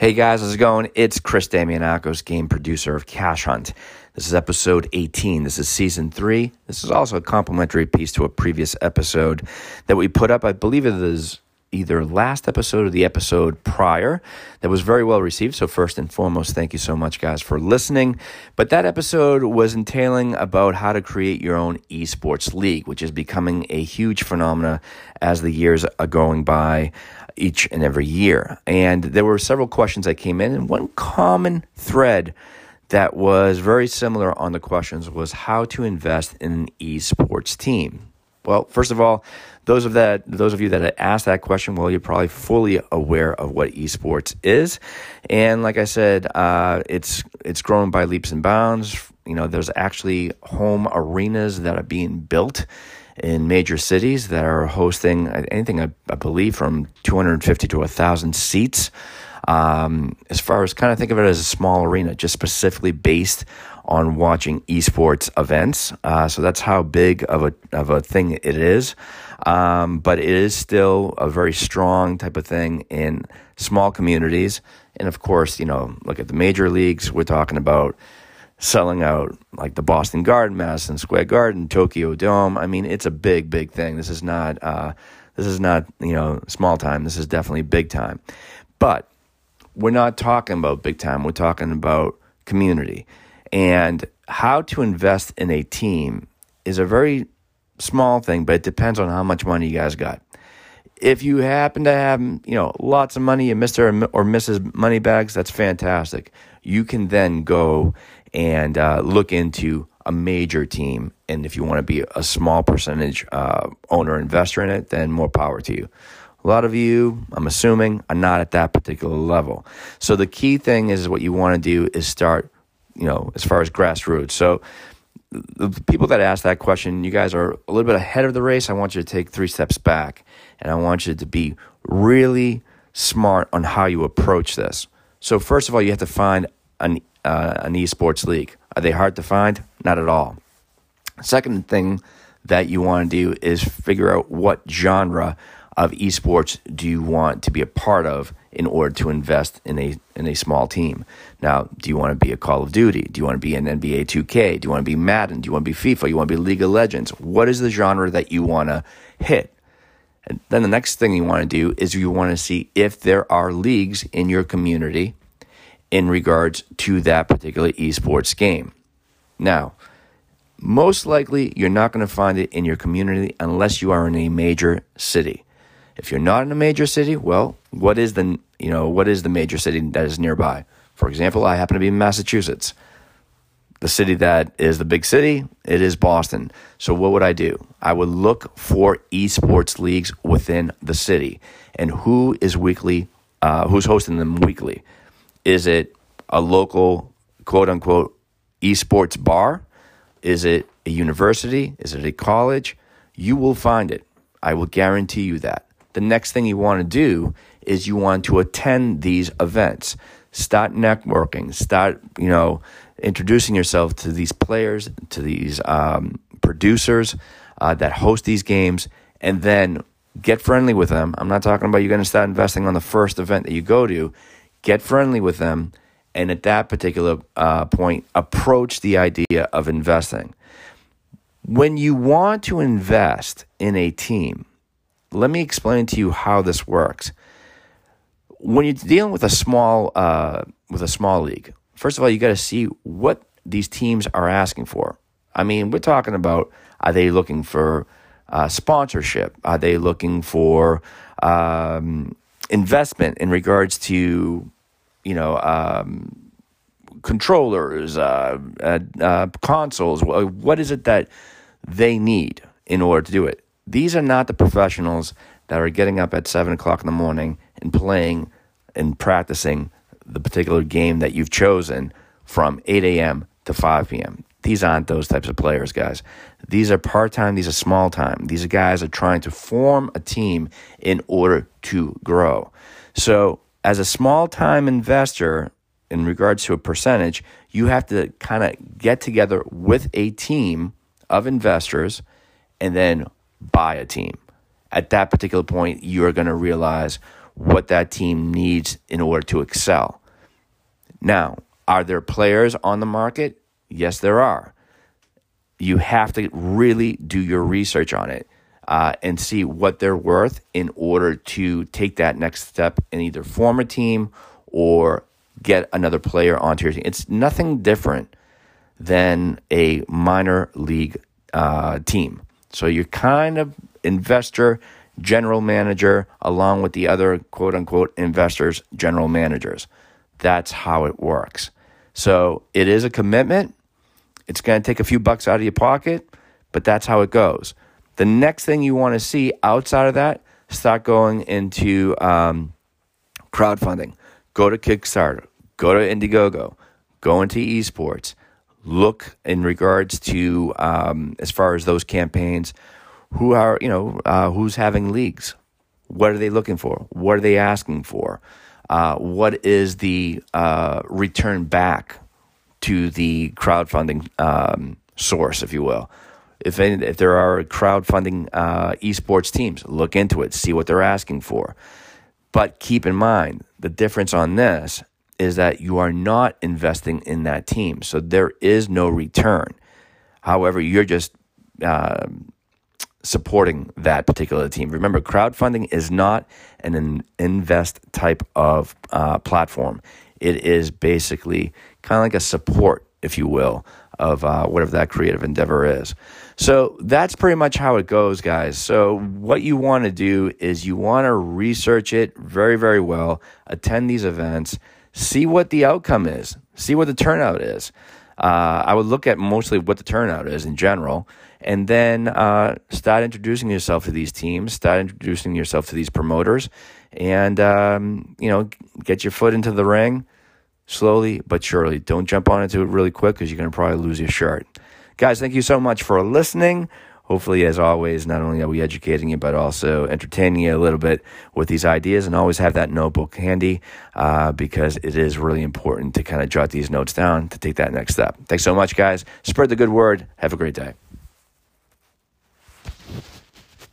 Hey guys, how's it going? It's Chris Damianakos, game producer of Cash Hunt. This is episode 18. This is season three. This is also a complimentary piece to a previous episode that we put up. I believe it is either last episode or the episode prior that was very well received. So, first and foremost, thank you so much, guys, for listening. But that episode was entailing about how to create your own esports league, which is becoming a huge phenomena as the years are going by each and every year. And there were several questions that came in, and one common thread that was very similar on the questions was how to invest in an esports team. Well, first of all, those of that those of you that asked that question, well, you're probably fully aware of what esports is, and like I said, uh, it's it's growing by leaps and bounds. You know, there's actually home arenas that are being built in major cities that are hosting anything I, I believe from 250 to 1,000 seats. Um, as far as kind of think of it as a small arena, just specifically based on watching esports events. Uh, so that's how big of a of a thing it is. Um, but it is still a very strong type of thing in small communities. And of course, you know, look at the major leagues. We're talking about selling out like the Boston Garden, Madison Square Garden, Tokyo Dome. I mean, it's a big, big thing. This is not uh, this is not you know small time. This is definitely big time. But we're not talking about big time. We're talking about community. And how to invest in a team is a very small thing, but it depends on how much money you guys got. If you happen to have, you know, lots of money and Mr. or Mrs. Moneybags, that's fantastic. You can then go and uh, look into a major team. And if you want to be a small percentage uh, owner investor in it, then more power to you. A lot of you, I'm assuming, are not at that particular level. So the key thing is what you want to do is start you know, as far as grassroots. So the people that ask that question, you guys are a little bit ahead of the race. I want you to take three steps back, and I want you to be really smart on how you approach this. So first of all, you have to find an uh, an esports league. Are they hard to find? Not at all. Second thing that you want to do is figure out what genre of esports do you want to be a part of in order to invest in a in a small team. Now, do you want to be a Call of Duty? Do you want to be an NBA 2K? Do you want to be Madden? Do you want to be FIFA? You want to be League of Legends? What is the genre that you want to hit? And then the next thing you want to do is you want to see if there are leagues in your community in regards to that particular esports game. Now, most likely you're not going to find it in your community unless you are in a major city. If you're not in a major city, well, what is the you know what is the major city that is nearby? For example, I happen to be in Massachusetts. The city that is the big city, it is Boston. So what would I do? I would look for esports leagues within the city and who is weekly, uh, who's hosting them weekly. Is it a local quote unquote esports bar? Is it a university? Is it a college? You will find it. I will guarantee you that the next thing you want to do is you want to attend these events. Start networking. Start, you know, introducing yourself to these players, to these um, producers uh, that host these games, and then get friendly with them. I'm not talking about you're going to start investing on the first event that you go to. Get friendly with them, and at that particular uh, point, approach the idea of investing. When you want to invest in a team, let me explain to you how this works. When you're dealing with a small uh, with a small league, first of all, you got to see what these teams are asking for. I mean, we're talking about are they looking for uh, sponsorship? Are they looking for um, investment in regards to you know um, controllers, uh, uh, uh consoles? What is it that they need in order to do it? These are not the professionals that are getting up at seven o'clock in the morning and playing and practicing the particular game that you've chosen from 8 a.m. to 5 p.m. These aren't those types of players, guys. These are part time, these are small time. These guys are trying to form a team in order to grow. So, as a small time investor, in regards to a percentage, you have to kind of get together with a team of investors and then buy a team. At that particular point, you're going to realize what that team needs in order to excel. Now, are there players on the market? Yes, there are. You have to really do your research on it uh, and see what they're worth in order to take that next step and either form a team or get another player onto your team. It's nothing different than a minor league uh, team. So you're kind of investor, general manager, along with the other quote unquote investors, general managers. That's how it works. So it is a commitment. It's going to take a few bucks out of your pocket, but that's how it goes. The next thing you want to see outside of that, start going into um, crowdfunding. Go to Kickstarter, go to Indiegogo, go into esports. Look in regards to um, as far as those campaigns, who are you know uh, who's having leagues? What are they looking for? What are they asking for? Uh, what is the uh, return back to the crowdfunding um, source, if you will? If any, if there are crowdfunding uh, esports teams, look into it, see what they're asking for. But keep in mind the difference on this is that you are not investing in that team, so there is no return. However, you're just uh, supporting that particular team. Remember, crowdfunding is not an invest type of uh, platform. It is basically kind of like a support, if you will, of uh, whatever that creative endeavor is. So that's pretty much how it goes, guys. So, what you want to do is you want to research it very, very well, attend these events, see what the outcome is, see what the turnout is. Uh, I would look at mostly what the turnout is in general, and then uh, start introducing yourself to these teams, start introducing yourself to these promoters, and um, you know, get your foot into the ring slowly but surely. Don't jump on into it really quick because you're going to probably lose your shirt. Guys, thank you so much for listening. Hopefully, as always, not only are we educating you, but also entertaining you a little bit with these ideas. And always have that notebook handy uh, because it is really important to kind of jot these notes down to take that next step. Thanks so much, guys. Spread the good word. Have a great day.